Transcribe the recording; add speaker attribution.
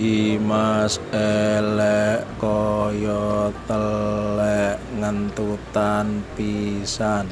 Speaker 1: Imas elek kaya telek ngentutan pisan.